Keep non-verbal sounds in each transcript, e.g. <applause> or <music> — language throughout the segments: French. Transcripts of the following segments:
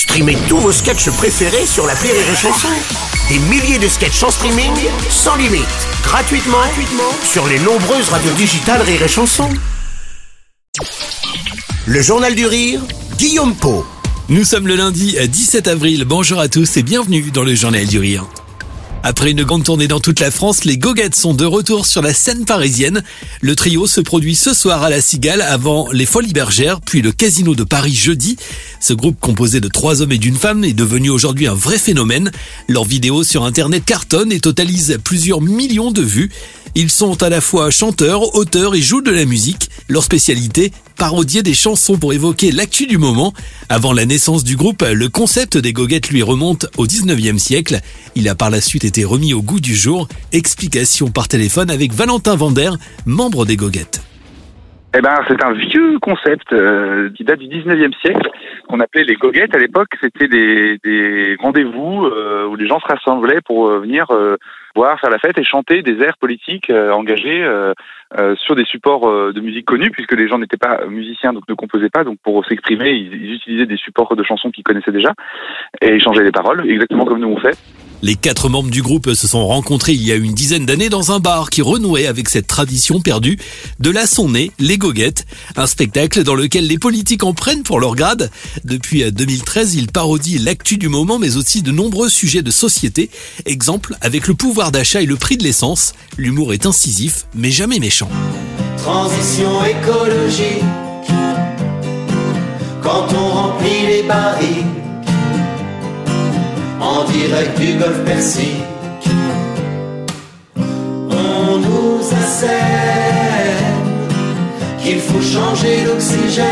Streamez tous vos sketchs préférés sur la Rire et Chanson. Des milliers de sketchs en streaming, sans limite, gratuitement, gratuitement sur les nombreuses radios digitales Rire et Chanson. Le Journal du Rire, Guillaume Po. Nous sommes le lundi 17 avril. Bonjour à tous et bienvenue dans le Journal du Rire. Après une grande tournée dans toute la France, les Goguettes sont de retour sur la scène parisienne. Le trio se produit ce soir à la Cigale avant les Folies Bergères, puis le Casino de Paris jeudi. Ce groupe composé de trois hommes et d'une femme est devenu aujourd'hui un vrai phénomène. Leurs vidéos sur internet cartonnent et totalisent plusieurs millions de vues. Ils sont à la fois chanteurs, auteurs et jouent de la musique. Leur spécialité, parodier des chansons pour évoquer l'actu du moment. Avant la naissance du groupe, le concept des goguettes lui remonte au 19e siècle. Il a par la suite été remis au goût du jour. Explication par téléphone avec Valentin Vander, membre des goguettes. Eh ben, c'est un vieux concept euh, qui date du 19e siècle, qu'on appelait les goguettes. À l'époque, c'était des, des rendez-vous euh, où les gens se rassemblaient pour euh, venir boire, faire la fête et chanter des airs politiques engagés sur des supports de musique connus, puisque les gens n'étaient pas musiciens, donc ne composaient pas. Donc pour s'exprimer, ils, ils utilisaient des supports de chansons qu'ils connaissaient déjà et échangeaient les paroles, exactement comme nous on fait. Les quatre membres du groupe se sont rencontrés il y a une dizaine d'années dans un bar qui renouait avec cette tradition perdue. De là sont nés les Goguettes, un spectacle dans lequel les politiques en prennent pour leur grade. Depuis 2013, ils parodient l'actu du moment mais aussi de nombreux sujets de société. Exemple avec le pouvoir d'achat et le prix de l'essence. L'humour est incisif mais jamais méchant. Transition écologique. Quand on remplit les barils en direct du golfe Persique. On nous assène qu'il faut changer l'oxygène.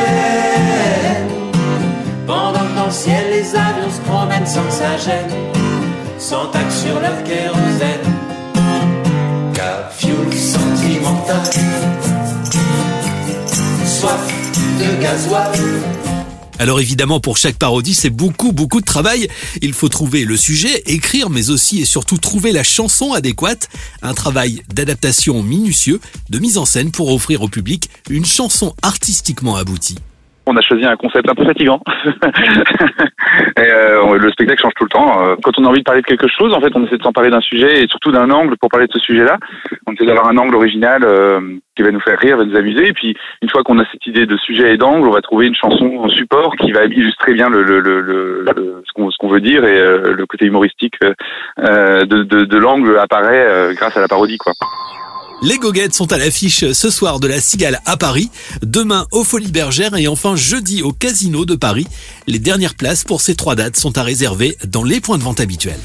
Pendant que dans le ciel les avions se promènent sans que ça gêne, sans taxe sur leur kérosène. Car fuel sentimental, soif de gasoil. Alors évidemment, pour chaque parodie, c'est beaucoup, beaucoup de travail. Il faut trouver le sujet, écrire, mais aussi et surtout trouver la chanson adéquate. Un travail d'adaptation minutieux, de mise en scène pour offrir au public une chanson artistiquement aboutie on a choisi un concept un peu fatigant. <laughs> euh, le spectacle change tout le temps. Euh, quand on a envie de parler de quelque chose, en fait, on essaie de s'emparer d'un sujet et surtout d'un angle pour parler de ce sujet-là. On essaie d'avoir un angle original euh, qui va nous faire rire, va nous amuser. Et puis, une fois qu'on a cette idée de sujet et d'angle, on va trouver une chanson en support qui va illustrer bien le, ce qu'on veut dire et le côté humoristique de, de, de l'angle apparaît grâce à la parodie, quoi. Les goguettes sont à l'affiche ce soir de la Cigale à Paris, demain aux Folies Bergères et enfin jeudi au Casino de Paris. Les dernières places pour ces trois dates sont à réserver dans les points de vente habituels.